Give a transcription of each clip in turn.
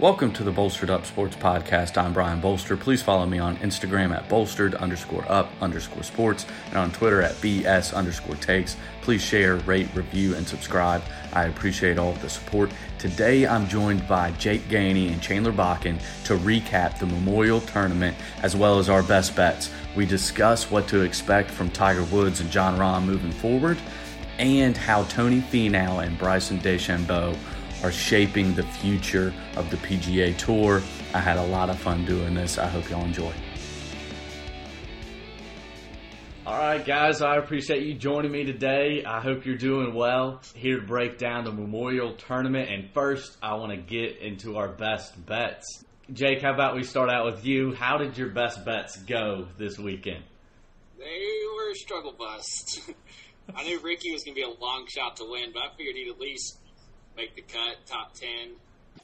Welcome to the Bolstered Up Sports Podcast. I'm Brian Bolster. Please follow me on Instagram at bolstered underscore up underscore sports and on Twitter at BS underscore takes. Please share, rate, review, and subscribe. I appreciate all the support. Today I'm joined by Jake Gainey and Chandler Bakken to recap the Memorial Tournament as well as our best bets. We discuss what to expect from Tiger Woods and Jon Rahm moving forward and how Tony Finau and Bryson DeChambeau are shaping the future of the PGA Tour. I had a lot of fun doing this. I hope y'all enjoy. All right, guys, I appreciate you joining me today. I hope you're doing well. Here to break down the Memorial Tournament. And first, I want to get into our best bets. Jake, how about we start out with you? How did your best bets go this weekend? They were a struggle bust. I knew Ricky was going to be a long shot to win, but I figured he'd at least make the cut, top 10.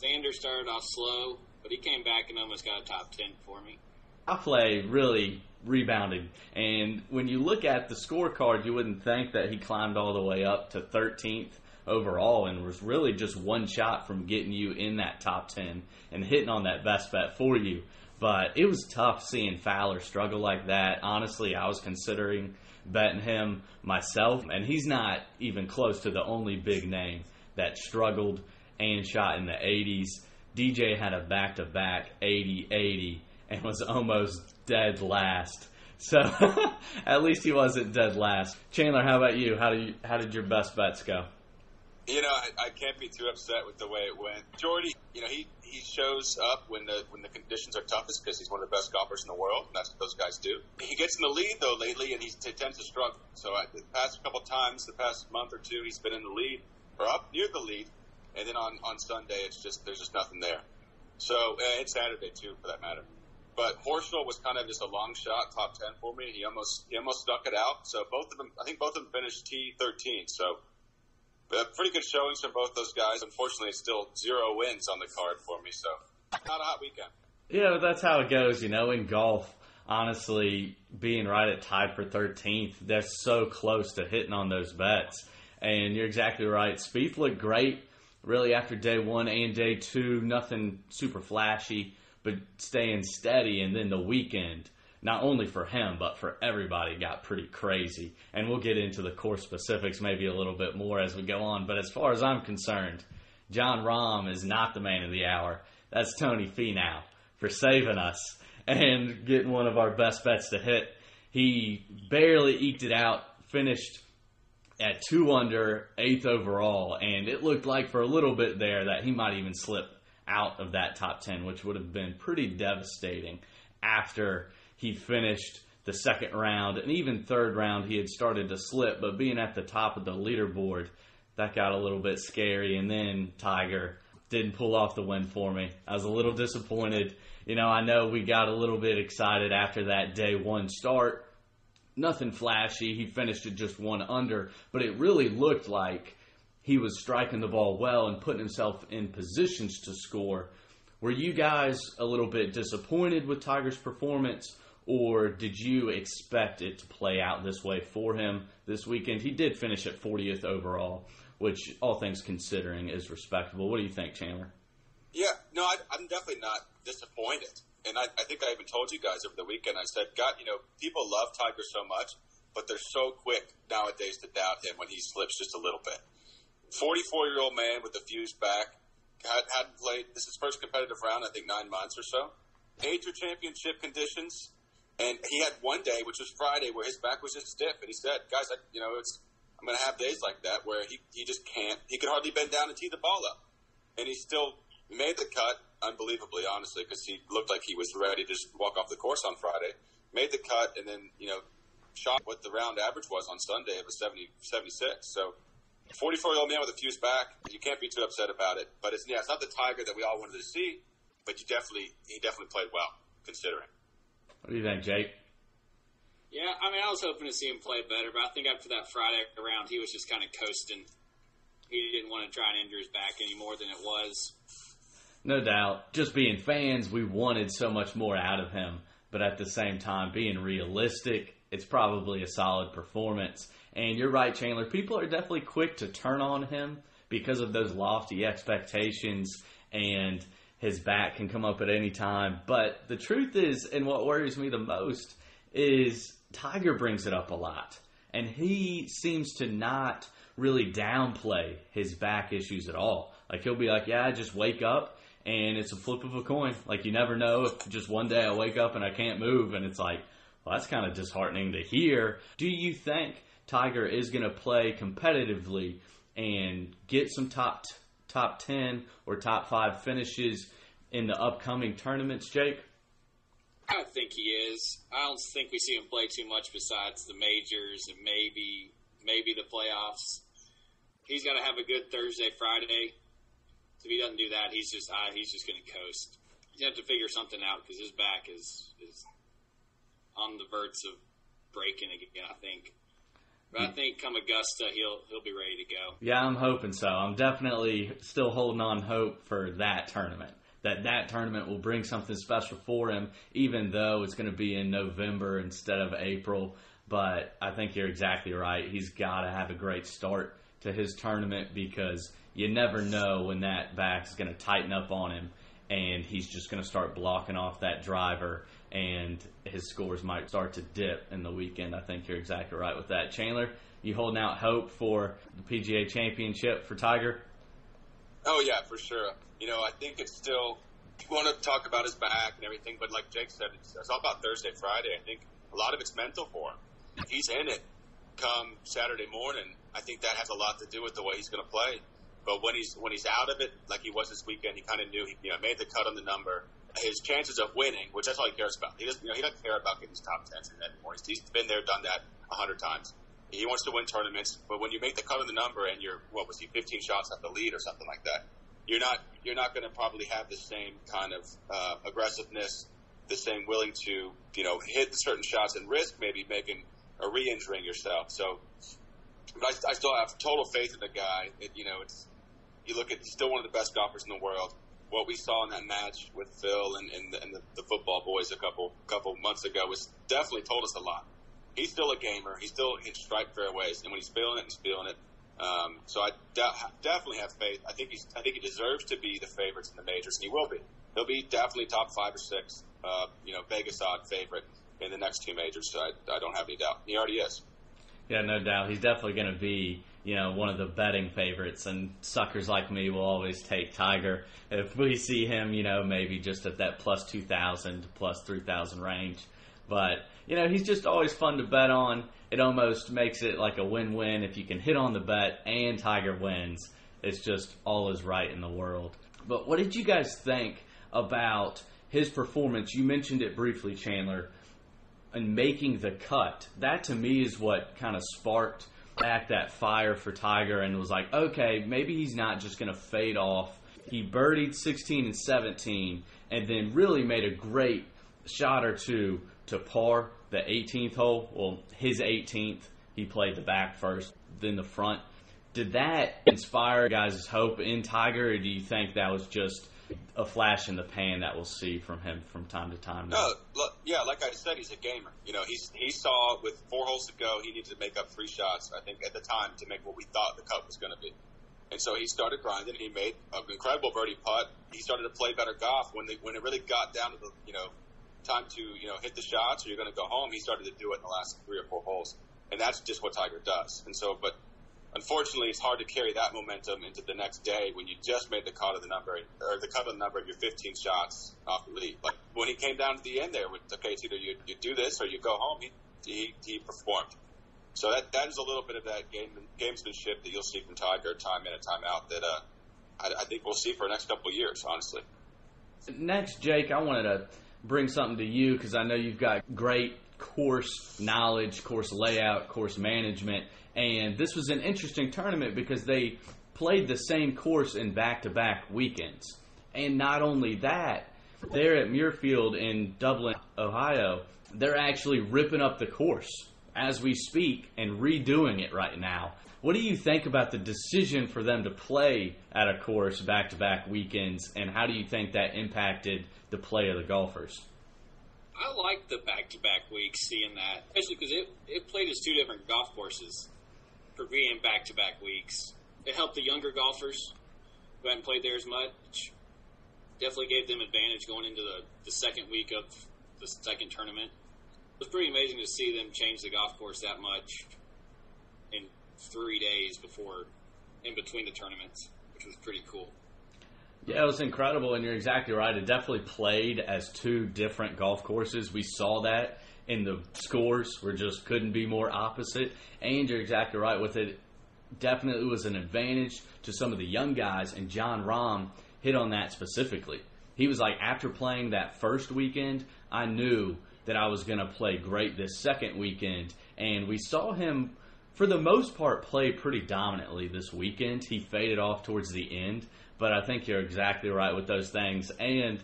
Xander started off slow, but he came back and almost got a top 10 for me. I play really rebounded. And when you look at the scorecard, you wouldn't think that he climbed all the way up to 13th overall and was really just one shot from getting you in that top 10 and hitting on that best bet for you. But it was tough seeing Fowler struggle like that. Honestly, I was considering betting him myself, and he's not even close to the only big name that struggled and shot in the 80s. DJ had a back to back 80 80 and was almost dead last. So at least he wasn't dead last. Chandler, how about you? How do you, how did your best bets go? You know, I, I can't be too upset with the way it went. Jordy, you know, he, he shows up when the when the conditions are toughest because he's one of the best golfers in the world. And that's what those guys do. He gets in the lead though lately, and he tends to struggle. So I, the past couple times, the past month or two, he's been in the lead or up near the lead, and then on on Sunday it's just there's just nothing there. So and Saturday too, for that matter. But Horschel was kind of just a long shot, top ten for me. He almost he almost stuck it out. So both of them, I think both of them finished T thirteen. So uh, pretty good showings from both those guys. Unfortunately, still zero wins on the card for me. So not a hot weekend. Yeah, that's how it goes, you know. In golf, honestly, being right at tied for 13th, they're so close to hitting on those bets. And you're exactly right. Spieth looked great, really, after day one and day two. Nothing super flashy, but staying steady. And then the weekend, not only for him, but for everybody, got pretty crazy. And we'll get into the course specifics maybe a little bit more as we go on. But as far as I'm concerned, Jon Rahm is not the man of the hour. That's Tony Finau for saving us and getting one of our best bets to hit. He barely eked it out, finished at two under, eighth overall, and it looked like for a little bit there that he might even slip out of that top 10, which would have been pretty devastating after he finished the second round and even third round he had started to slip. But being at the top of the leaderboard that got a little bit scary. And then tiger didn't pull off the win for me. I was a little disappointed. You know i know we got a little bit excited after that day one start nothing flashy. He finished it just one under, but it really looked like he was striking the ball well and putting himself in positions to score. Were you guys a little bit disappointed with Tiger's performance, or did you expect it to play out this way for him this weekend? He did finish at 40th overall, which, all things considering, is respectable. What do you think, Chandler? Yeah, no, I, I'm definitely not disappointed and I, I think I even told you guys over the weekend. I said, God, you know, people love Tiger so much, but they're so quick nowadays to doubt him when he slips just a little bit. Forty-four-year-old man with a fused back had, hadn't played. This is first competitive round, I think, nine months or so. Major championship conditions, and he had one day, which was Friday, where his back was just stiff, and he said, "Guys, I, you know, it's I'm going to have days like that where he he just can't. He could hardly bend down and tee the ball up, and he still made the cut unbelievably, honestly, because he looked like he was ready to just walk off the course on Friday. Made the cut, and then you know shot what the round average was on Sunday. It was 70, 76. So, 44 year old man with a fuse back, you can't be too upset about it. But it's yeah, it's not the Tiger that we all wanted to see, but you definitely he definitely played well considering. What do you think, Jake? Yeah, I mean, I was hoping to see him play better, but I think after that Friday round, he was just kind of coasting. He didn't want to try and injure his back any more than it was. No doubt. Just being fans, we wanted so much more out of him. But at the same time, being realistic, it's probably a solid performance. And you're right, Chandler. People are definitely quick to turn on him because of those lofty expectations and his back can come up at any time. But the truth is, and what worries me the most, is Tiger brings it up a lot. And he seems to not really downplay his back issues at all. Like he'll be like, yeah, I just wake up and it's a flip of a coin. Like you never know if just one day I wake up and I can't move and it's like, well, that's kind of disheartening to hear. Do you think Tiger is going to play competitively and get some top top 10 or top 5 finishes in the upcoming tournaments, Jake? I think he is. I don't think we see him play too much besides the majors and maybe maybe the playoffs. He's got to have a good Thursday, Friday. If he doesn't do that, he's just uh, he's just going to coast. He's have to figure something out because his back is is on the verge of breaking again. I think. But I think come Augusta, he'll he'll be ready to go. Yeah, I'm hoping so. I'm definitely still holding on hope for that tournament. That that tournament will bring something special for him, even though it's going to be in November instead of April. But I think you're exactly right. He's got to have a great start to his tournament because you never know when that back's going to tighten up on him and he's just going to start blocking off that driver and his scores might start to dip in the weekend. I think you're exactly right with that. Chandler, you holding out hope for the PGA Championship for Tiger? Oh yeah, for sure. You know, I think it's still you want to talk about his back and everything, but like Jake said, it's, it's all about Thursday, Friday. I think a lot of it's mental for him. If he's in it come Saturday morning, I think that has a lot to do with the way he's going to play. But when he's when he's out of it, like he was this weekend, he kind of knew he you know made the cut on the number his chances of winning, which that's all he cares about. He doesn't, you know, he doesn't care about getting his top tens anymore. He's, he's been there, done that a hundred times. He wants to win tournaments, but when you make the cut on the number and you're what was he, 15 shots at the lead or something like that, you're not you're not going to probably have the same kind of uh, aggressiveness, the same willing to you know hit certain shots and risk maybe making or re-injuring yourself. So, but I, I still have total faith in the guy. It, you know, it's you look at he's still one of the best golfers in the world what we saw in that match with Phil and, and, the, and the, the football boys a couple couple months ago was definitely told us a lot. He's still a gamer. He still can strike fairways, and when he's feeling it, he's feeling it. Um, so I de- definitely have faith. I think he's. I think he deserves to be the favorites in the majors, and he will be. He'll be definitely top five or six. Uh, you know, Vegas odd favorite in the next two majors. So I, I don't have any doubt. He already is. Yeah, no doubt. He's definitely going to be, you know, one of the betting favorites. And suckers like me will always take Tiger if we see him, you know, maybe just at that plus 2,000, plus 3,000 range. But, you know, he's just always fun to bet on. It almost makes it like a win win if you can hit on the bet and Tiger wins. It's just all is right in the world. But what did you guys think about his performance? You mentioned it briefly, Chandler and making the cut. That to me is what kind of sparked back that fire for Tiger and was like, okay, maybe he's not just going to fade off. He birdied 16 and 17 and then really made a great shot or two to par the 18th hole. Well, his 18th, he played the back first, then the front. Did that inspire guys' hope in Tiger, or do you think that was just a flash in the pan that we'll see from him from time to time. No, look, yeah, like I said, he's a gamer. You know, he's he saw with four holes to go, he needed to make up three shots. I think at the time to make what we thought the cut was going to be. And so he started grinding. He made an incredible birdie putt. He started to play better golf when they, when it really got down to the you know time to you know hit the shots or you're going to go home. He started to do it in the last three or four holes, and that's just what Tiger does. And so, but unfortunately, it's hard to carry that momentum into the next day when you just made the cut of the number or the cut of the number of your 15 shots off the lead. Like when he came down to the end there, with okay, it's either you, you do this or you go home. He, he he performed. So that that is a little bit of that game gamesmanship that you'll see from Tiger time in and time out that uh, I, I think we'll see for the next couple of years, honestly. Next, Jake, I wanted to bring something to you because I know you've got great course knowledge, course layout, course management and this was an interesting tournament because they played the same course in back to back weekends. And not only that, they're at Muirfield in Dublin, Ohio, they're actually ripping up the course as we speak and redoing it right now. What do you think about the decision for them to play at a course back to back weekends, and how do you think that impacted the play of the golfers? I like the back to back weeks, seeing that, especially because it, it played as two different golf courses for being back to back weeks. It helped the younger golfers who hadn't played there as much. definitely gave them advantage going into the, the second week of the second tournament. It was pretty amazing to see them change the golf course that much in three days before, in between the tournaments, which was pretty cool. Yeah, it was incredible, and you're exactly right. It definitely played as two different golf courses. We saw that in the scores, were just couldn't be more opposite. And you're exactly right with it. Definitely was an advantage to some of the young guys, and Jon Rahm hit on that specifically. He was like, after playing that first weekend, I knew that I was going to play great this second weekend, and we saw him for the most part play pretty dominantly this weekend. He faded off towards the end, but I think you're exactly right with those things. And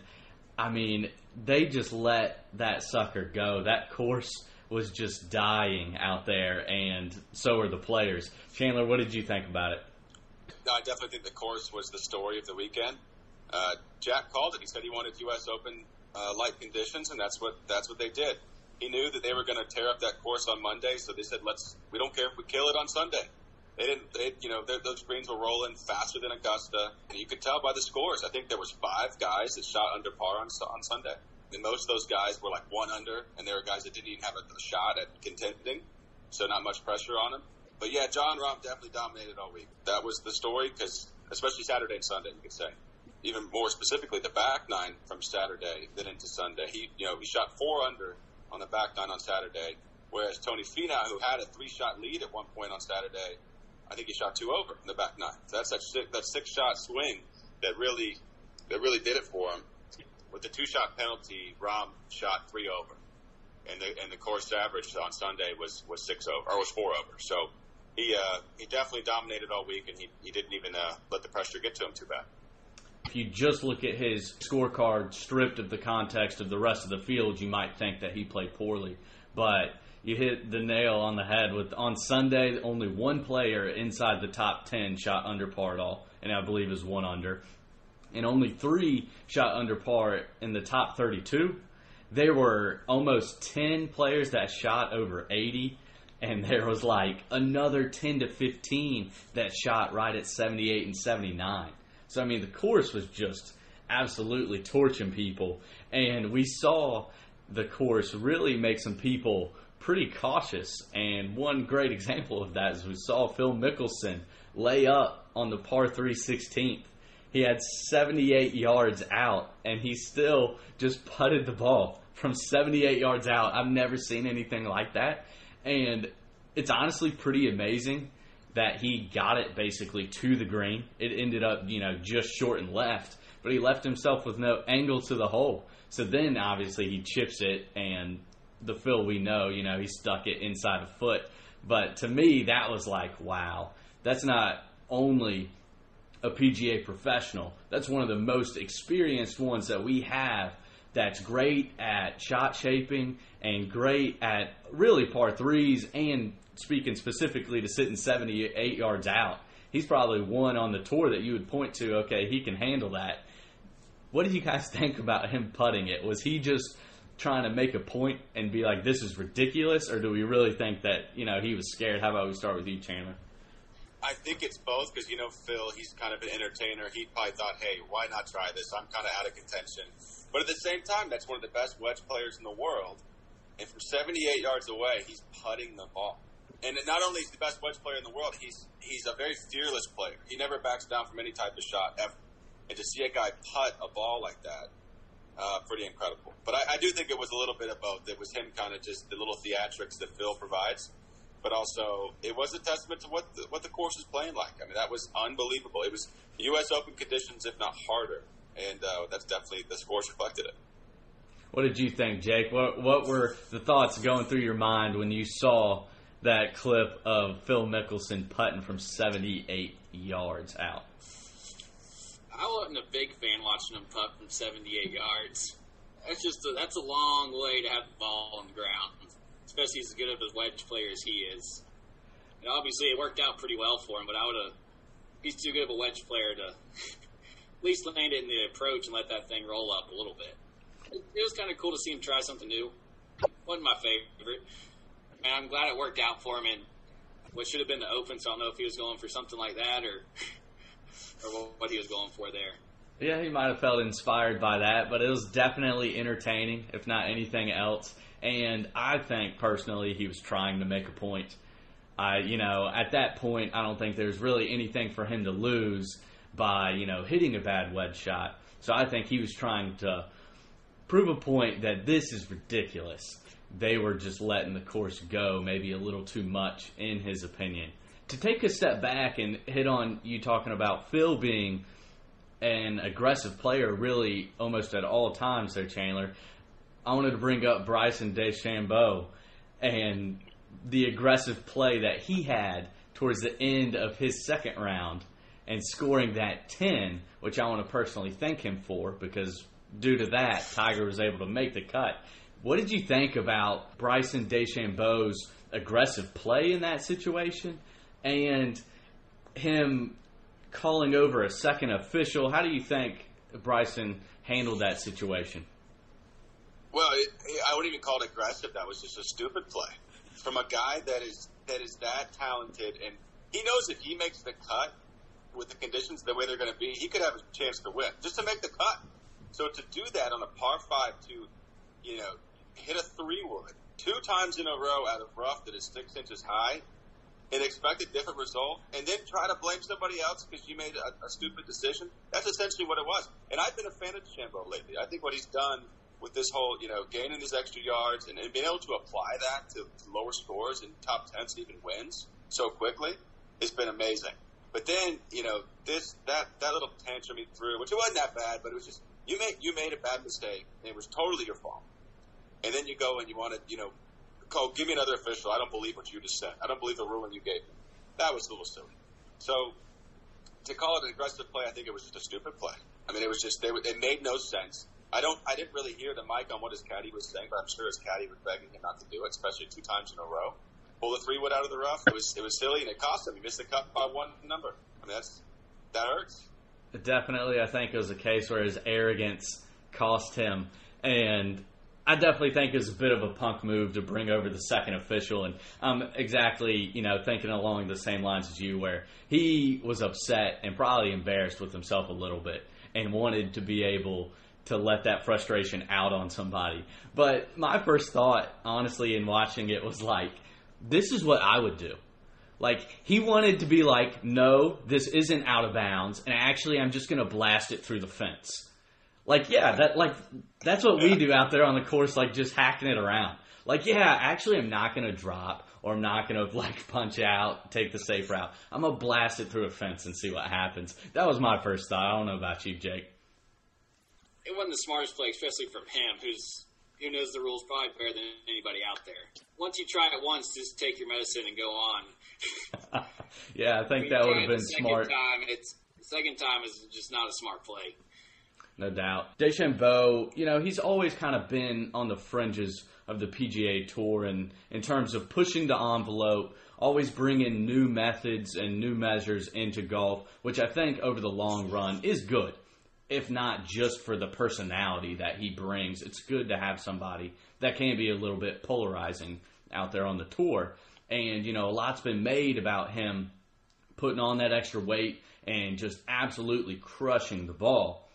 I mean, they just let that sucker go. That course was just dying out there, and so are the players. Chandler, what did you think about it? No, I definitely think the course was the story of the weekend. Uh, Jack called it. He said he wanted U.S. Open uh, light conditions, and that's what that's what they did. He knew that they were going to tear up that course on Monday, so they said, "Let's. We don't care if we kill it on Sunday." They didn't. They, you know, those greens were rolling faster than Augusta, and you could tell by the scores. I think there was five guys that shot under par on on Sunday, and most of those guys were like one under, and there were guys that didn't even have a, a shot at contending, so not much pressure on them. But yeah, Jon Rahm definitely dominated all week. That was the story, because especially Saturday and Sunday, you could say. Even more specifically, the back nine from Saturday then into Sunday. He, you know, he shot four under on the back nine on Saturday, whereas Tony Finau, who had a three-shot lead at one point on Saturday, I think he shot two over in the back nine. So that's that six, that six-shot swing that really that really did it for him. With the two-shot penalty, Rahm shot three over, and the and the course average on Sunday was was six over or was four over. So he uh, he definitely dominated all week, and he, he didn't even uh, let the pressure get to him too bad. If you just look at his scorecard stripped of the context of the rest of the field, you might think that he played poorly. But you hit the nail on the head with on Sunday only one player inside the top 10 shot under par at all and I believe is one under. And only 3 shot under par in the top 32 there were almost 10 players that shot over 80 and there was like another 10 to 15 that shot right at 78 and 79. So I mean the course was just absolutely torching people. And we saw the course really make some people pretty cautious and one great example of that is we saw Phil Mickelson lay up on the par 3 16th. He had 78 yards out and he still just putted the ball from 78 yards out. I've never seen anything like that and it's honestly pretty amazing that he got it basically to the green. It ended up, you know, just short and left, but he left himself with no angle to the hole. So then obviously he chips it and the Phil we know, you know, he stuck it inside a foot. But to me, that was like, wow, that's not only a PGA professional, that's one of the most experienced ones that we have that's great at shot shaping and great at really par threes and speaking specifically to sitting 78 yards out. He's probably one on the tour that you would point to, okay, he can handle that. What did you guys think about him putting it? Was he just trying to make a point and be like, this is ridiculous, or do we really think that, you know, he was scared? How about we start with you, Chandler? I think it's both because, you know, Phil, he's kind of an entertainer. He probably thought, hey, why not try this? I'm kind of out of contention. But at the same time, that's one of the best wedge players in the world. And from 78 yards away, he's putting the ball. And not only is he the best wedge player in the world, he's he's a very fearless player. He never backs down from any type of shot ever. And to see a guy putt a ball like that, uh, pretty incredible. But I, I do think it was a little bit of both. It was him kind of just the little theatrics that Phil provides, but also it was a testament to what the, what the course is playing like. I mean, that was unbelievable. It was U.S. Open conditions, if not harder and uh, that's definitely the scores reflected it. What did you think, Jake? What what were the thoughts going through your mind when you saw that clip of Phil Mickelson putting from 78 yards out? I wasn't a big fan watching him putt from 78 yards. That's just a, that's a long way to have the ball on the ground, especially as good of a wedge player as he is. And obviously, it worked out pretty well for him, but I would have. He's too good of a wedge player to at least land it in the approach and let that thing roll up a little bit. It, it was kind of cool to see him try something new. wasn't my favorite, and I'm glad it worked out for him. And what should have been the open, so I don't know if he was going for something like that or or what he was going for there. Yeah, he might have felt inspired by that, but it was definitely entertaining, if not anything else. And I think personally, he was trying to make a point. I, you know, at that point, I don't think there's really anything for him to lose by, you know, hitting a bad wedge shot. So I think he was trying to prove a point that this is ridiculous. They were just letting the course go, maybe a little too much, in his opinion. To take a step back and hit on you talking about Phil being an aggressive player, really almost at all times, there, Chandler. I wanted to bring up Bryson DeChambeau and the aggressive play that he had towards the end of his second round and scoring that 10, which I want to personally thank him for because due to that, Tiger was able to make the cut. What did you think about Bryson DeChambeau's aggressive play in that situation and him calling over a second official? How do you think Bryson handled that situation? Well, it, I wouldn't even call it aggressive. That was just a stupid play from a guy that is that is that talented, and he knows if he makes the cut with the conditions the way they're going to be, he could have a chance to win just to make the cut. So to do that on a par five to, you know, hit a three wood two times in a row out of rough that is six inches high and expect a different result and then try to blame somebody else because you made a, a, stupid decision. That's essentially what it was. And I've been a fan of DeChambeau lately. I think what he's done with this whole, you know, gaining these extra yards and, and being able to apply that to, to lower scores and top tens and even wins so quickly has been amazing. But then, you know, this that that little tantrum he threw, which it wasn't that bad, but it was just you made you made a bad mistake and it was totally your fault. And then you go and you want to, you know, call give me another official. I don't believe what you just said. I don't believe the ruling you gave. That was a little silly. So to call it an aggressive play, I think it was just a stupid play. I mean, it was just they it made no sense. I don't. I didn't really hear the mic on what his caddy was saying, but I'm sure his caddy was begging him not to do it, especially two times in a row. Pull the three wood out of the rough. It was it was silly and it cost him. He missed the cut by one number. I mean, that's that hurts. Definitely, I think it was a case where his arrogance cost him, and I definitely think it was a bit of a punk move to bring over the second official, and I'm exactly you know thinking along the same lines as you, where he was upset and probably embarrassed with himself a little bit, and wanted to be able to let that frustration out on somebody. But my first thought, honestly, in watching it was like, this is what I would do. Like, he wanted to be like, no, this isn't out of bounds, and actually, I'm just going to blast it through the fence. Like, yeah, that like that's what we do out there on the course, like just hacking it around. Like, yeah, actually, I'm not going to drop or I'm not going to like punch out, take the safe route. I'm going to blast it through a fence and see what happens. That was my first thought. I don't know about you, Jake it wasn't the smartest play, especially from him, who's who knows the rules probably better than anybody out there. Once you try it once, just take your medicine and go on. yeah, I think I mean, that would have been smart. Time, it's second time is just not a smart play. No doubt. DeChambeau, you know, he's always kind of been on the fringes of the PGA Tour, and in terms of pushing the envelope, always bringing new methods and new measures into golf, which I think over the long run is good if not just for the personality that he brings. It's good to have somebody that can be a little bit polarizing out there on the tour. And, you know, a lot's been made about him putting on that extra weight and just absolutely crushing the ball.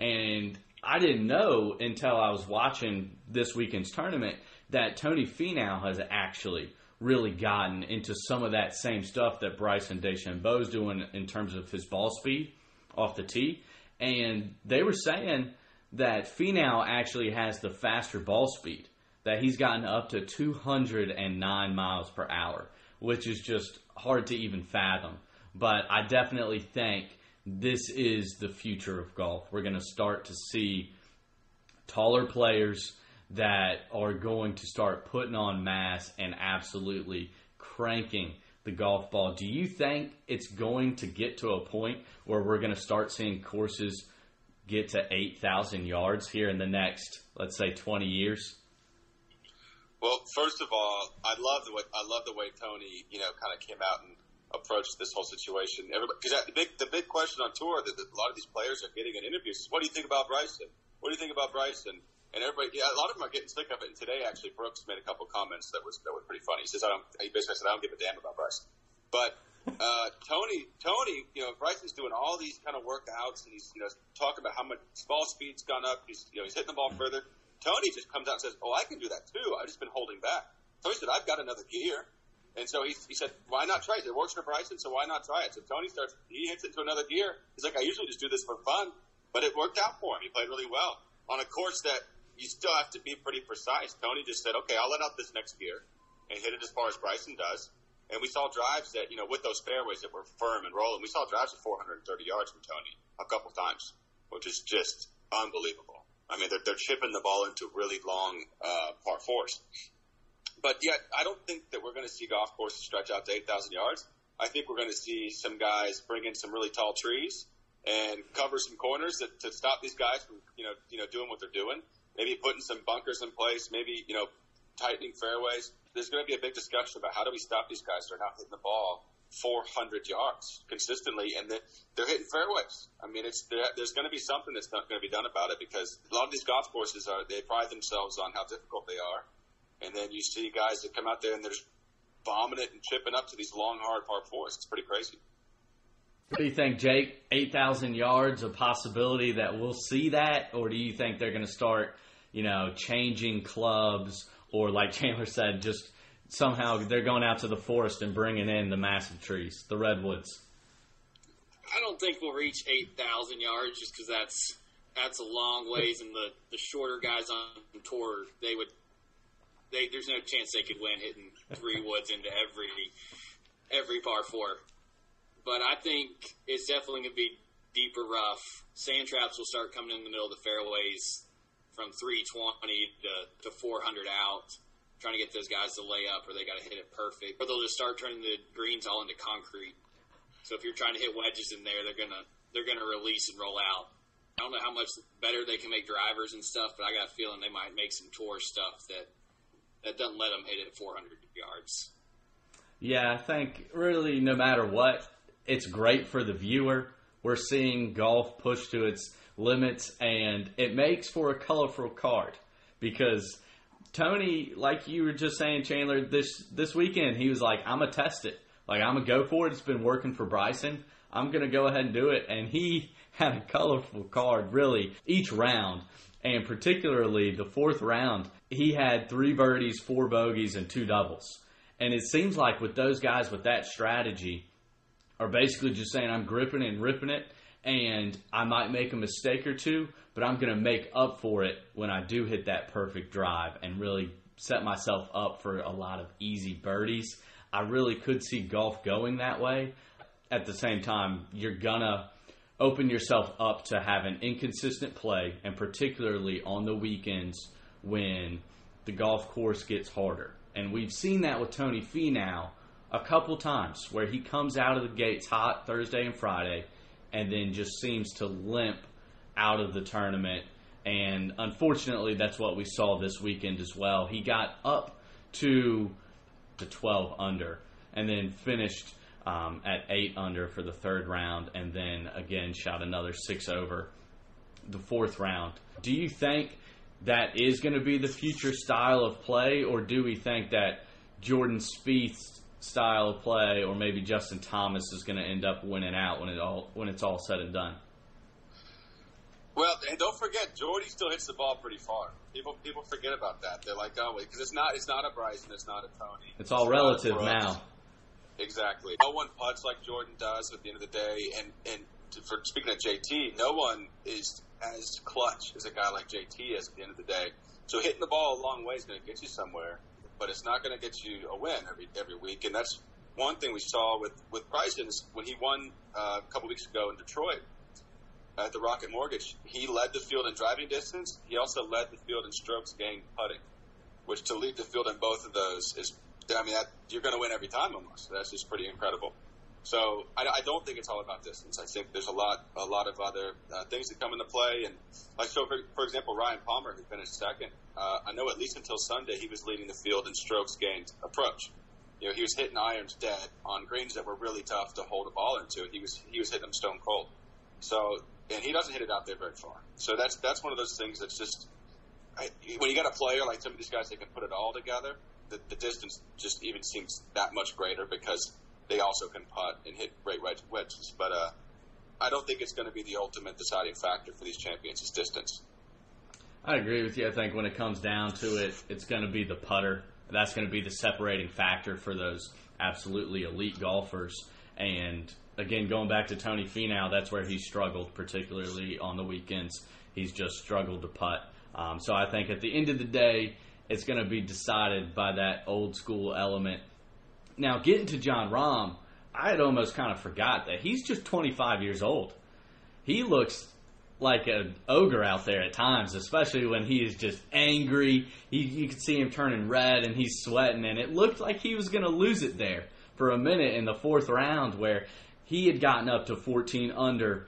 And I didn't know until I was watching this weekend's tournament that Tony Finau has actually really gotten into some of that same stuff that Bryson DeChambeau's doing in terms of his ball speed off the tee and they were saying that Finau actually has the faster ball speed, that he's gotten up to 209 miles per hour, which is just hard to even fathom. But I definitely think this is the future of golf. We're going to start to see taller players that are going to start putting on mass and absolutely cranking the golf ball. Do you think it's going to get to a point where we're going to start seeing courses get to 8,000 yards here in the next, let's say, 20 years? Well, first of all, I love the way I love the way Tony, you know, kind of came out and approached this whole situation. Because the big the big question on tour that, that a lot of these players are getting in interviews is, "What do you think about Bryson? What do you think about Bryson?" And everybody, yeah, a lot of them are getting sick of it. And today, actually, Brooks made a couple comments that was that were pretty funny. He says, "I don't." He basically said, "I don't give a damn about Bryson." But uh, Tony, Tony, you know, Bryson's doing all these kind of workouts and he's, you know, talking about how much his ball speed's gone up. He's, you know, he's hitting the ball further. Tony just comes out and says, "Oh, I can do that too. I've just been holding back." Tony said, "I've got another gear." And so he, he said, why not try it? It works for Bryson, so why not try it? So Tony starts, he hits it to another gear. He's like, I usually just do this for fun, but it worked out for him. He played really well on a course that you still have to be pretty precise. Tony just said, okay, I'll let out this next gear and hit it as far as Bryson does. And we saw drives that, you know, with those fairways that were firm and rolling, we saw drives of 430 yards from Tony a couple times, which is just unbelievable. I mean, they're, they're chipping the ball into really long, uh, par fours. But yet, I don't think that we're going to see golf courses stretch out to 8,000 yards. I think we're going to see some guys bring in some really tall trees and cover some corners that, to stop these guys from, you know, you know, doing what they're doing. Maybe putting some bunkers in place. Maybe, you know, tightening fairways. There's going to be a big discussion about how do we stop these guys that are not hitting the ball 400 yards consistently, and that they're hitting fairways. I mean, it's there's going to be something that's not going to be done about it because a lot of these golf courses are they pride themselves on how difficult they are and then you see guys that come out there and they're just bombing it and chipping up to these long, hard par fours. It's pretty crazy. What do you think, Jake? 8,000 yards, a possibility that we'll see that? Or do you think they're going to start, you know, changing clubs? Or, like Chandler said, just somehow they're going out to the forest and bringing in the massive trees, the redwoods? I don't think we'll reach 8,000 yards just because that's that's a long ways, and the, the shorter guys on tour, they would they, there's no chance they could win hitting three woods into every every par four. But I think it's definitely going to be deeper rough. Sand traps will start coming in the middle of the fairways from 320 to, to 400 out, trying to get those guys to lay up, or they got to hit it perfect. Or they'll just start turning the greens all into concrete. So if you're trying to hit wedges in there, they're gonna they're gonna release and roll out. I don't know how much better they can make drivers and stuff, but I got a feeling they might make some tour stuff that that doesn't let them hit it 400 yards. Yeah, I think really no matter what, it's great for the viewer. We're seeing golf push to its limits, and it makes for a colorful card because Tony, like you were just saying, Chandler, this this weekend he was like, "I'm gonna test it. Like I'm gonna go for it. It's been working for Bryson. I'm gonna go ahead and do it." And he had a colorful card, really, each round and particularly the fourth round, he had three birdies, four bogeys, and two doubles. And it seems like with those guys with that strategy, are basically just saying, I'm gripping and ripping it, and I might make a mistake or two, but I'm going to make up for it when I do hit that perfect drive and really set myself up for a lot of easy birdies. I really could see golf going that way. At the same time, you're going to open yourself up to having inconsistent play, and particularly on the weekends when the golf course gets harder. And we've seen that with Tony Finau a couple times where he comes out of the gates hot Thursday and Friday and then just seems to limp out of the tournament. And unfortunately, that's what we saw this weekend as well. He got up to to 12 under and then finished um, at eight under for the third round, and then again shot another six over the fourth round. Do you think that is going to be the future style of play, or do we think that Jordan Spieth's style of play, or maybe Justin Thomas, is going to end up winning out when it all when it's all said and done? Well, and don't forget, Jordy still hits the ball pretty far. People people forget about that. They're like, oh, because it's not it's not a Bryson, it's not a Tony. It's all it's relative now. Exactly. No one puts like Jordan does at the end of the day, and and to, for speaking of JT, no one is as clutch as a guy like JT is at the end of the day. So hitting the ball a long way is going to get you somewhere, but it's not going to get you a win every every week. And that's one thing we saw with with Bryson is when he won uh, a couple weeks ago in Detroit at the Rocket Mortgage. He led the field in driving distance. He also led the field in strokes gained putting, which to lead the field in both of those is I mean, that, you're going to win every time almost. That's just pretty incredible. So I, I, don't think it's all about distance. I think there's a lot, a lot of other uh, things that come into play. And like so, for, for example, Ryan Palmer, who finished second, uh, I know at least until Sunday he was leading the field in strokes gained approach. You know, he was hitting irons dead on greens that were really tough to hold a ball into. He was he was hitting them stone cold. So and he doesn't hit it out there very far. So that's that's one of those things that's just I, when you got a player like some of these guys that can put it all together the, the distance just even seems that much greater because they also can putt and hit great wedges. But uh, I don't think it's going to be the ultimate deciding factor for these champions is distance. I agree with you. I think when it comes down to it, it's going to be the putter. That's going to be the separating factor for those absolutely elite golfers. And again, going back to Tony Finau, that's where he struggled, particularly on the weekends. He's just struggled to putt. Um, so I think at the end of the day, it's going to be decided by that old school element. Now, getting to Jon Rahm, I had almost kind of forgot that he's just 25 years old. He looks like an ogre out there at times, especially when he is just angry. He, you can see him turning red and he's sweating, and it looked like he was going to lose it there for a minute in the fourth round where he had gotten up to 14 under,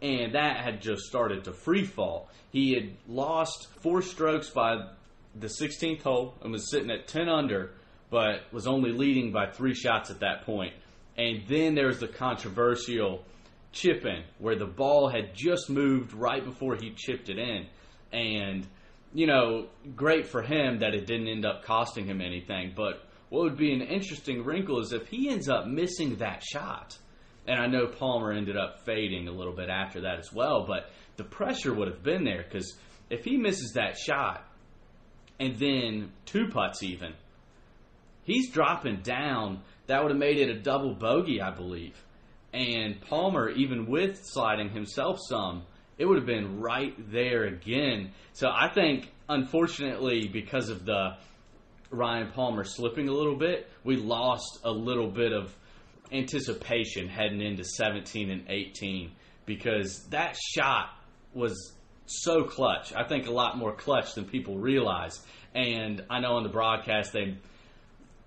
and that had just started to free fall. He had lost four strokes by the 16th hole and was sitting at 10 under, but was only leading by three shots at that point. And then there was the controversial chip in where the ball had just moved right before he chipped it in. And, you know, great for him that it didn't end up costing him anything. But what would be an interesting wrinkle is if he ends up missing that shot. And I know Palmer ended up fading a little bit after that as well, but the pressure would have been there because if he misses that shot and then two putts even, he's dropping down. That would have made it a double bogey, I believe and Palmer, even with sliding himself some, it would have been right there again. So I think, unfortunately, because of the Ryan Palmer slipping a little bit, we lost a little bit of anticipation heading into 17 and 18 because that shot was so clutch. I think a lot more clutch than people realize. And I know on the broadcast they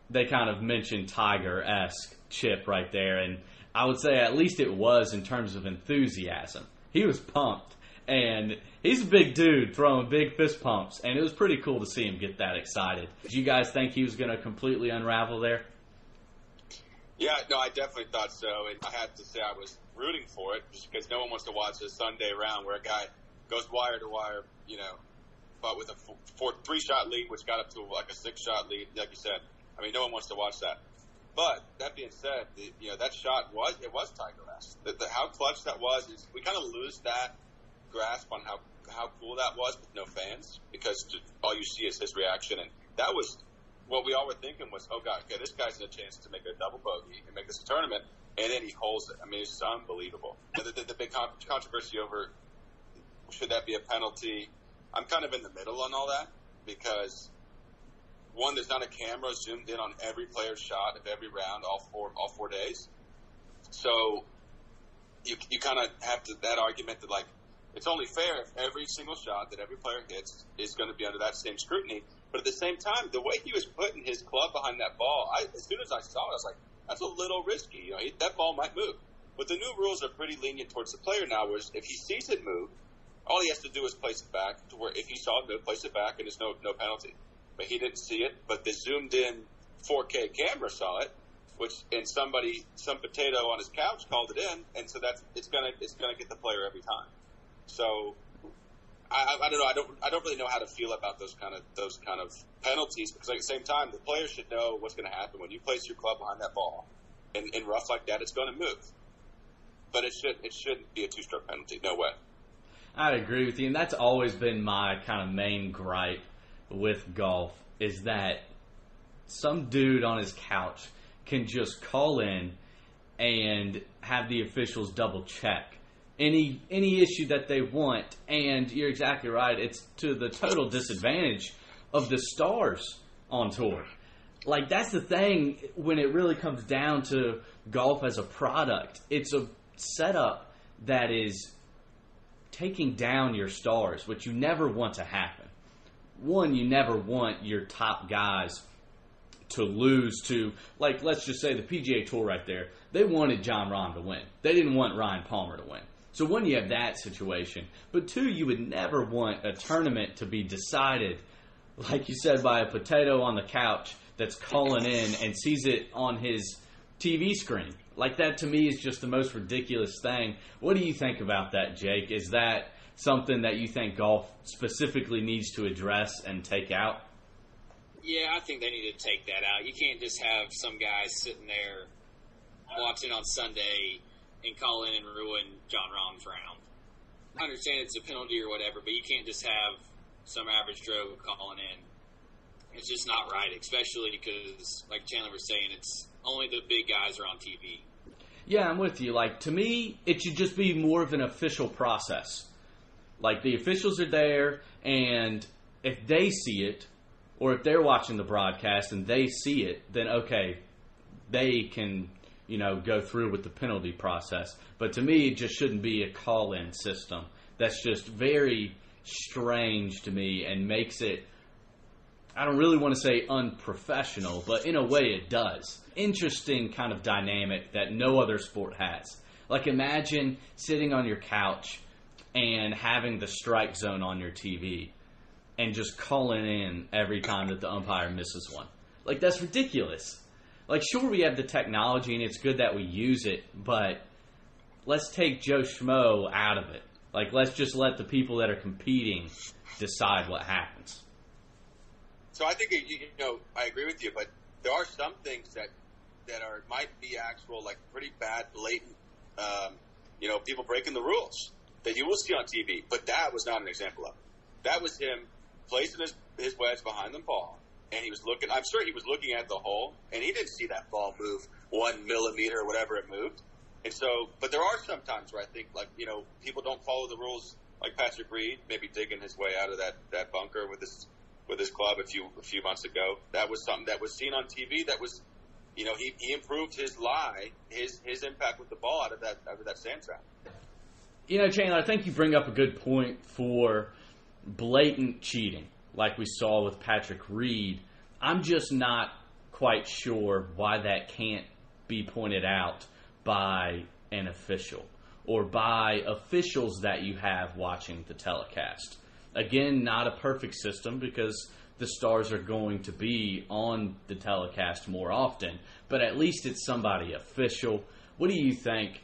they kind of mentioned Tiger esque chip right there, and I would say at least it was in terms of enthusiasm. He was pumped, and he's a big dude throwing big fist pumps, and it was pretty cool to see him get that excited. Did you guys think he was going to completely unravel there? Yeah, no, I definitely thought so, and I had to say I was rooting for it just because no one wants to watch a Sunday round where a guy goes wire to wire, you know, but with a four, three shot lead, which got up to like a six shot lead, like you said. I mean, no one wants to watch that. But that being said, the, you know that shot was it was Tiger-esque. The, the, how clutch that was is we kind of lose that grasp on how how cool that was with no fans because all you see is his reaction, and that was what we all were thinking was, oh god, okay, this guy's in a chance to make a double bogey and make this a tournament, and then he holds it. I mean, it's unbelievable. The, the, the big controversy over should that be a penalty? I'm kind of in the middle on all that because one, there's not a camera zoomed in on every player's shot of every round, all four all four days. So you you kind of have to that argument that like it's only fair if every single shot that every player hits is going to be under that same scrutiny. But at the same time, the way he was putting his club behind that ball, I, as soon as I saw it, I was like, that's a little risky. You know, he, that ball might move. But the new rules are pretty lenient towards the player now, where if he sees it move, all he has to do is place it back to where if he saw it move, place it back, and there's no no penalty but he didn't see it. But the zoomed in 4K camera saw it, which and somebody, some potato on his couch called it in, and so that's it's gonna it's gonna get the player every time. So I, I, don't know. I don't. I don't really know how to feel about those kind of those kind of penalties because at the same time, the player should know what's going to happen when you place your club behind that ball and, in rough like that. It's going to move, but it should it shouldn't be a two stroke penalty. No way. I'd agree with you, and that's always been my kind of main gripe with golf is that some dude on his couch can just call in and have the officials double check any any issue that they want. And you're exactly right. It's to the total disadvantage of the stars on tour. Like that's the thing when it really comes down to golf as a product. It's a setup that is taking down your stars which you never want to happen one, you never want your top guys to lose to, like, let's just say the PGA Tour right there. They wanted Jon Rahm to win. They didn't want Ryan Palmer to win. So one, you have that situation, but two, you would never want a tournament to be decided, like you said, by a potato on the couch that's calling in and sees it on his TV screen. Like that to me is just the most ridiculous thing. What do you think about that, Jake? Is that something that you think golf specifically needs to address and take out? Yeah, I think they need to take that out. You can't just have some guy sitting there watching on Sunday and call in and ruin Jon Rahm's round. I understand it's a penalty or whatever, but you can't just have some average Joe calling in. It's just not right, especially because, like Chandler was saying, it's only the big guys are on TV. Yeah, I'm with you. Like to me, it should just be more of an official process. Like the officials are there, and if they see it, or if they're watching the broadcast and they see it, then okay, they can you know go through with the penalty process. But to me, it just shouldn't be a call-in system. That's just very strange to me and makes it. I don't really want to say unprofessional, but in a way it does. Interesting kind of dynamic that no other sport has. Like imagine sitting on your couch and having the strike zone on your TV and just calling in every time that the umpire misses one. Like that's ridiculous. Like sure we have the technology and it's good that we use it, but let's take Joe Schmo out of it. Like let's just let the people that are competing decide what happens. So I think you, know I agree with you, but there are some things that that are might be actual like pretty bad, blatant, um, you know, people breaking the rules that you will see on TV. But that was not an example of. That was him placing his his wedge behind the ball, and he was looking. I'm sure he was looking at the hole, and he didn't see that ball move one millimeter or whatever it moved. And so, but there are some times where I think, like you know, people don't follow the rules, like Patrick Reed, maybe digging his way out of that that bunker with his with his club a few a few months ago. That was something that was seen on TV. That was, you know, he, he improved his lie, his his impact with the ball out of that out of that sand trap. You know, Chandler, I think you bring up a good point for blatant cheating, like we saw with Patrick Reed. I'm just not quite sure why that can't be pointed out by an official or by officials that you have watching the telecast. Again, not a perfect system because the stars are going to be on the telecast more often, but at least it's somebody official. What do you think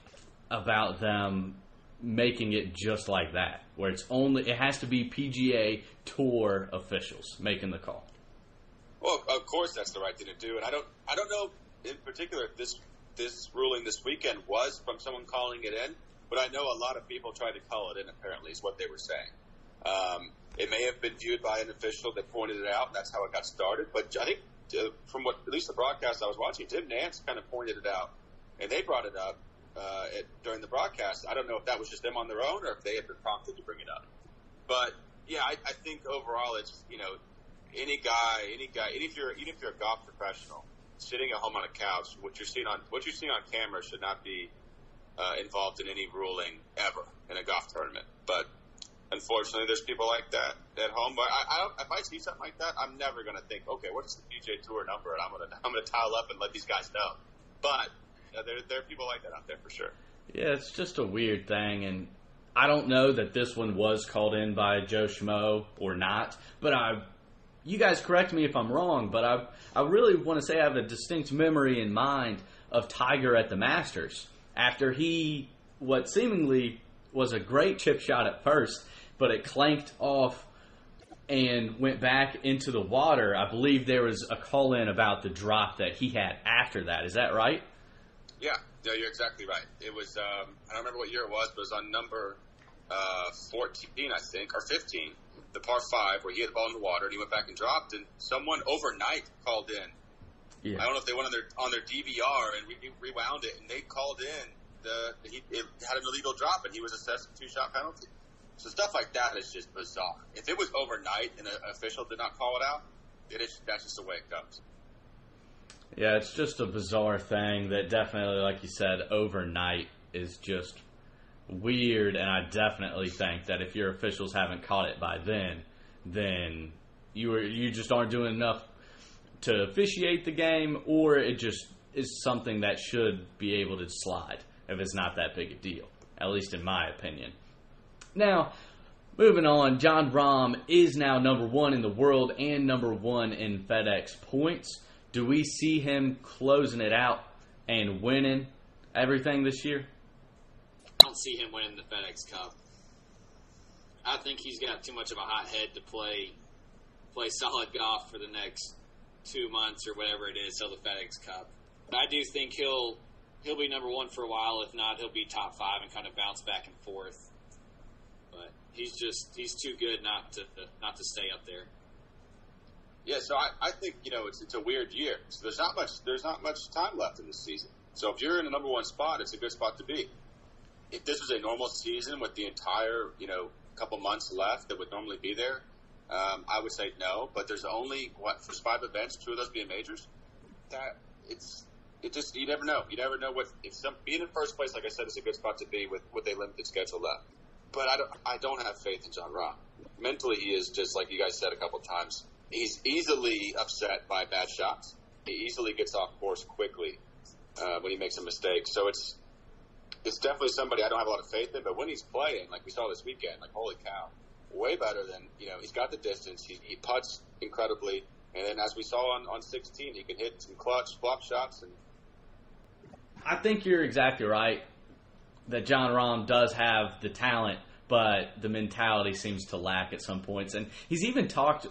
about them making it just like that, where it's only it has to be PGA Tour officials making the call? Well, of course that's the right thing to do, and I don't I don't know in particular if this this ruling this weekend was from someone calling it in, but I know a lot of people tried to call it in. Apparently, is what they were saying. Um, it may have been viewed by an official that pointed it out. And that's how it got started. But I think, uh, from what at least the broadcast I was watching, Jim Nantz kind of pointed it out, and they brought it up uh, at, during the broadcast. I don't know if that was just them on their own or if they had been prompted to bring it up. But yeah, I, I think overall it's you know any guy, any guy, even if you're even if you're a golf professional sitting at home on a couch, what you're seeing on what you're seeing on camera should not be uh, involved in any ruling ever in a golf tournament. But unfortunately, there's people like that at home. But I, I if I see something like that, I'm never going to think, okay, what's the PGA Tour number, and I'm going to I'm going to tile up and let these guys know. But uh, there there are people like that out there for sure. Yeah, it's just a weird thing, and I don't know that this one was called in by Joe Schmo or not, but I. You guys correct me if I'm wrong, but I I really want to say I have a distinct memory in mind of Tiger at the Masters after he what seemingly was a great chip shot at first, but it clanked off and went back into the water. I believe there was a call in about the drop that he had after that. Is that right? Yeah, yeah, you're exactly right. It was um, I don't remember what year it was, but it was on number uh, 14, I think, or 15, the par five, where he had the ball in the water and he went back and dropped, and someone overnight called in. Yeah. I don't know if they went on their on their DVR and re- rewound it, and they called in the he it had an illegal drop, and he was assessed a two shot penalty. So stuff like that is just bizarre. If it was overnight and an official did not call it out, it is that's just the way it goes. Yeah, it's just a bizarre thing that definitely, like you said, overnight is just weird. And I definitely think that if your officials haven't caught it by then, then you are you just aren't doing enough to officiate the game, or it just is something that should be able to slide if it's not that big a deal. At least in my opinion. Now, moving on, Jon Rahm is now number one in the world and number one in FedEx points. Do we see him closing it out and winning everything this year? I don't see him winning the FedEx Cup. I think he's got too much of a hot head to play play solid golf for the next two months or whatever it is till the FedEx Cup. But I do think he'll he'll be number one for a while. If not, he'll be top five and kind of bounce back and forth. But he's just he's too good not to not to stay up there. Yeah, so I, I think you know it's it's a weird year. So there's not much there's not much time left in this season. So if you're in the number one spot, it's a good spot to be. If this was a normal season with the entire you know couple months left that would normally be there, um, I would say no. But there's only what for five events, two of those being majors. That it's it just you never know. You never know what if some being in first place, like I said, is a good spot to be with with a limited schedule left. But I don't I don't have faith in Jon Rahm. Mentally, he is just like you guys said a couple times. He's easily upset by bad shots. He easily gets off course quickly uh, when he makes a mistake. So it's it's definitely somebody I don't have a lot of faith in. But when he's playing, like we saw this weekend, like holy cow, way better than you know. He's got the distance. He, he puts incredibly, and then as we saw on on 16, he can hit some clutch flop shots. And I think you're exactly right that Jon Rahm does have the talent, but the mentality seems to lack at some points. And he's even talked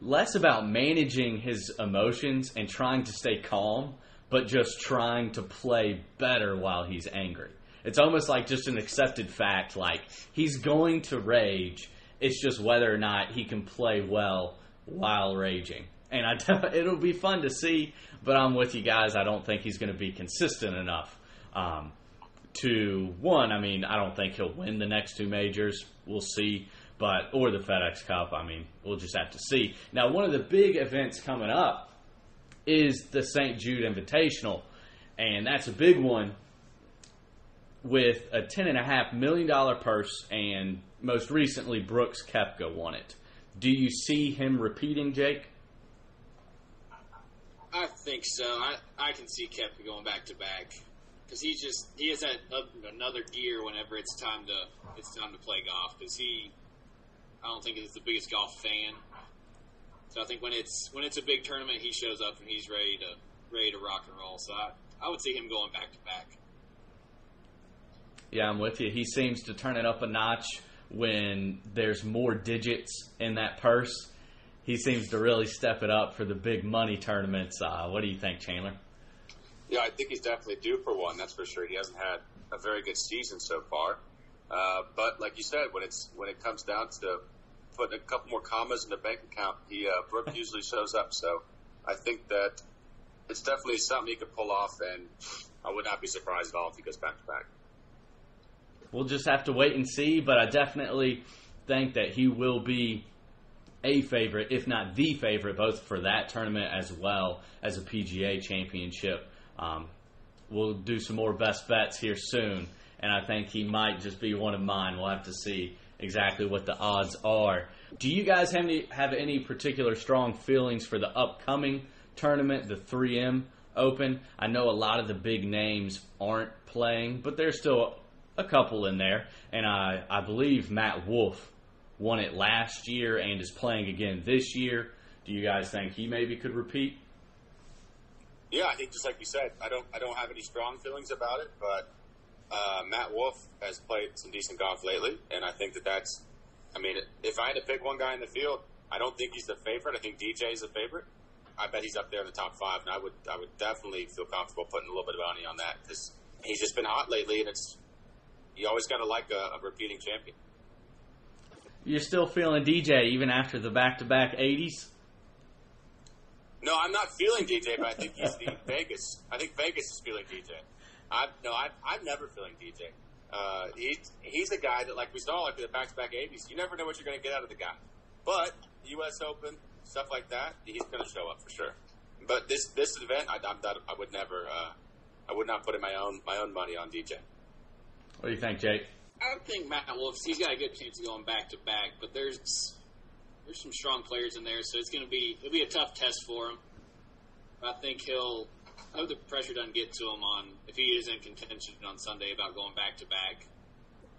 less about managing his emotions and trying to stay calm, but just trying to play better while he's angry. It's almost like just an accepted fact. Like he's going to rage. It's just whether or not he can play well while raging. And I, it'll be fun to see. But I'm with you guys. I don't think he's going to be consistent enough um, to one. I mean, I don't think he'll win the next two majors. We'll see. But or the FedEx Cup. I mean, we'll just have to see. Now, one of the big events coming up is the St. Jude Invitational, and that's a big one with a $10.5 million purse, and most recently, Brooks Koepka won it. Do you see him repeating, Jake? I think so. I, I can see Koepka going back to back because he just he has that another gear whenever it's time to it's time to play golf because he I don't think he's the biggest golf fan. So I think when it's when it's a big tournament, he shows up and he's ready to ready to rock and roll. So I, I would see him going back to back. Yeah, I'm with you. He seems to turn it up a notch when there's more digits in that purse. He seems to really step it up for the big money tournaments. Uh, what do you think, Chandler? Yeah, I think he's definitely due for one. That's for sure. He hasn't had a very good season so far, uh, but like you said, when it's when it comes down to putting a couple more commas in the bank account, he uh, Brooke usually shows up. So I think that it's definitely something he could pull off, and I would not be surprised at all if he goes back to back we'll just have to wait and see. But I definitely think that he will be a favorite, if not the favorite, both for that tournament as well as a PGA championship. Um, we'll do some more best bets here soon, and I think he might just be one of mine. We'll have to see exactly what the odds are. Do you guys have any have any particular strong feelings for the upcoming tournament, the 3M Open? I know a lot of the big names aren't playing, but there's still a couple in there, and I I believe Matt Wolff won it last year and is playing again this year. Do you guys think he maybe could repeat? Yeah, I think just like you said, I don't I don't have any strong feelings about it, but uh, Matt Wolff has played some decent golf lately, and I think that that's. I mean, if I had to pick one guy in the field, I don't think he's the favorite. I think DJ is the favorite. I bet he's up there in the top five, and I would I would definitely feel comfortable putting a little bit of money on that because he's just been hot lately, and it's you always got to like a, a, repeating champion. You're still feeling DJ even after the back-to-back 80s. No, I'm not feeling DJ, but I think he's the Vegas. I think Vegas is feeling DJ. I no, I, I'm never feeling DJ. Uh, he, he's a guy that, like we saw, like the back-to-back 80s. You never know what you're going to get out of the guy. But U.S. Open stuff like that, he's going to show up for sure. But this this event, I, I, I would never, uh, I would not put in my own my own money on DJ. What do you think, Jake? I think Matt Wolff. He's got a good chance of going back to back, but there's there's some strong players in there, so it's going to be it'll be a tough test for him. I think he'll. I hope the pressure doesn't get to him on if he is in contention on Sunday about going back to back.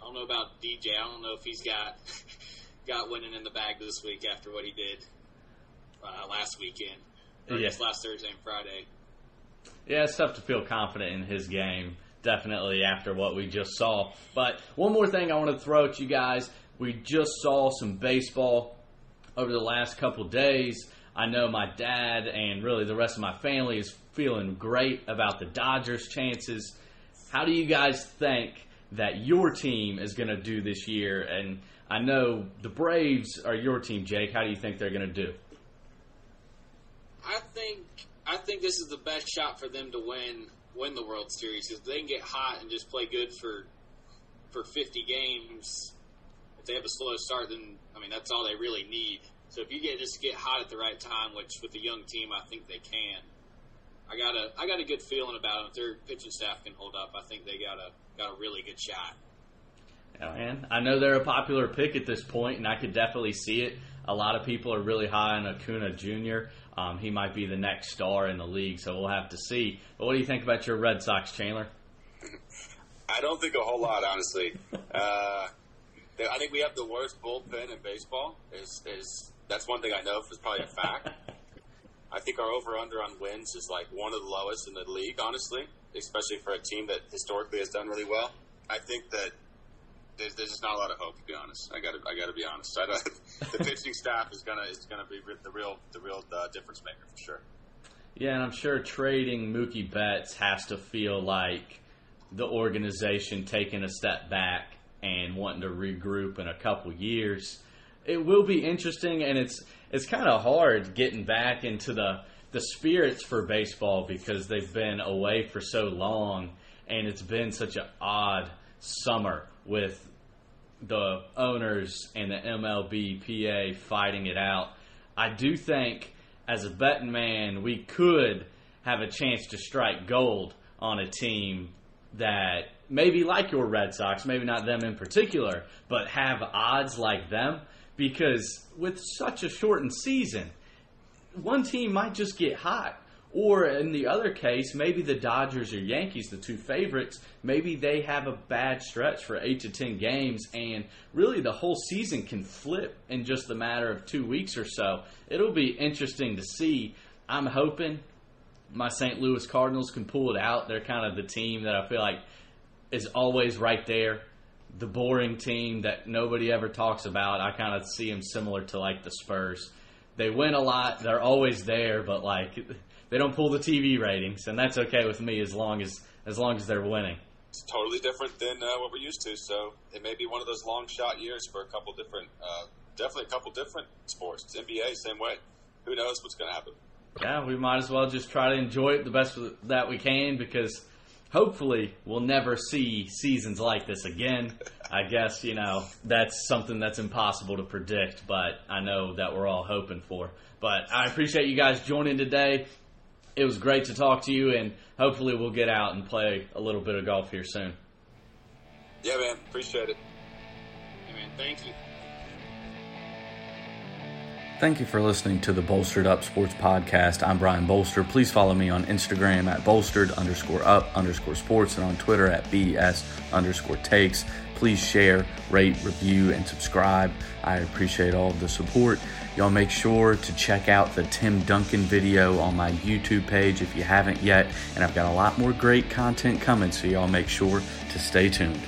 I don't know about DJ. I don't know if he's got got winning in the bag this week after what he did uh, last weekend, or yeah. last Thursday and Friday. Yeah, it's tough to feel confident in his game definitely after what we just saw. But one more thing I want to throw at you guys. We just saw some baseball over the last couple days. I know my dad and really the rest of my family is feeling great about the Dodgers' chances. How do you guys think that your team is going to do this year? And I know the Braves are your team, Jake. How do you think they're going to do? I think I think this is the best shot for them to win win the World Series because they can get hot and just play good for for 50 games. If they have a slow start, then I mean that's all they really need. So if you get just get hot at the right time, which with a young team I think they can, I got a I got a good feeling about them. If their pitching staff can hold up, I think they got a got a really good shot. Yeah, man. I know they're a popular pick at this point, and I could definitely see it. A lot of people are really high on Acuna Jr. Um, he might be the next star in the league, so we'll have to see. But what do you think about your Red Sox, Chandler? I don't think a whole lot, honestly. uh, I think we have the worst bullpen in baseball. Is is that's one thing I know is probably a fact. I think our over under on wins is like one of the lowest in the league, honestly, especially for a team that historically has done really well. I think that there's, there's just not a lot of hope, to be honest. I got to I got to be honest. the pitching staff is gonna is gonna be the real the real uh, difference maker for sure. Yeah, and I'm sure trading Mookie Betts has to feel like the organization taking a step back and wanting to regroup in a couple years. It will be interesting, and it's it's kind of hard getting back into the the spirits for baseball because they've been away for so long, and it's been such an odd summer with the owners and the MLB PA fighting it out. I do think, as a betting man, we could have a chance to strike gold on a team that maybe like your Red Sox, maybe not them in particular, but have odds like them because with such a shortened season, one team might just get hot. Or in the other case, maybe the Dodgers or Yankees, the two favorites, maybe they have a bad stretch for eight to ten games, and really the whole season can flip in just a matter of two weeks or so. It'll be interesting to see. I'm hoping my St. Louis Cardinals can pull it out. They're kind of the team that I feel like is always right there. The boring team that nobody ever talks about. I kind of see them similar to like the Spurs. They win a lot. They're always there, but like they don't pull the TV ratings, and that's okay with me as long as as long as they're winning. It's totally different than uh, what we're used to. So it may be one of those long shot years for a couple different, uh, definitely a couple different sports. It's NBA, same way. Who knows what's going to happen? Yeah, we might as well just try to enjoy it the best that we can because hopefully we'll never see seasons like this again. I guess, you know, that's something that's impossible to predict, but I know that we're all hoping for. But I appreciate you guys joining today it was great to talk to you, and hopefully we'll get out and play a little bit of golf here soon. Yeah, man. Appreciate it. Hey, man. Thank you. Thank you for listening to the Bolstered Up Sports Podcast. I'm Brian Bolster. Please follow me on Instagram at bolstered underscore up underscore sports and on Twitter at BS underscore takes. Please share, rate, review, and subscribe. I appreciate all of the support. Y'all make sure to check out the Tim Duncan video on my YouTube page if you haven't yet. And I've got a lot more great content coming, so y'all make sure to stay tuned.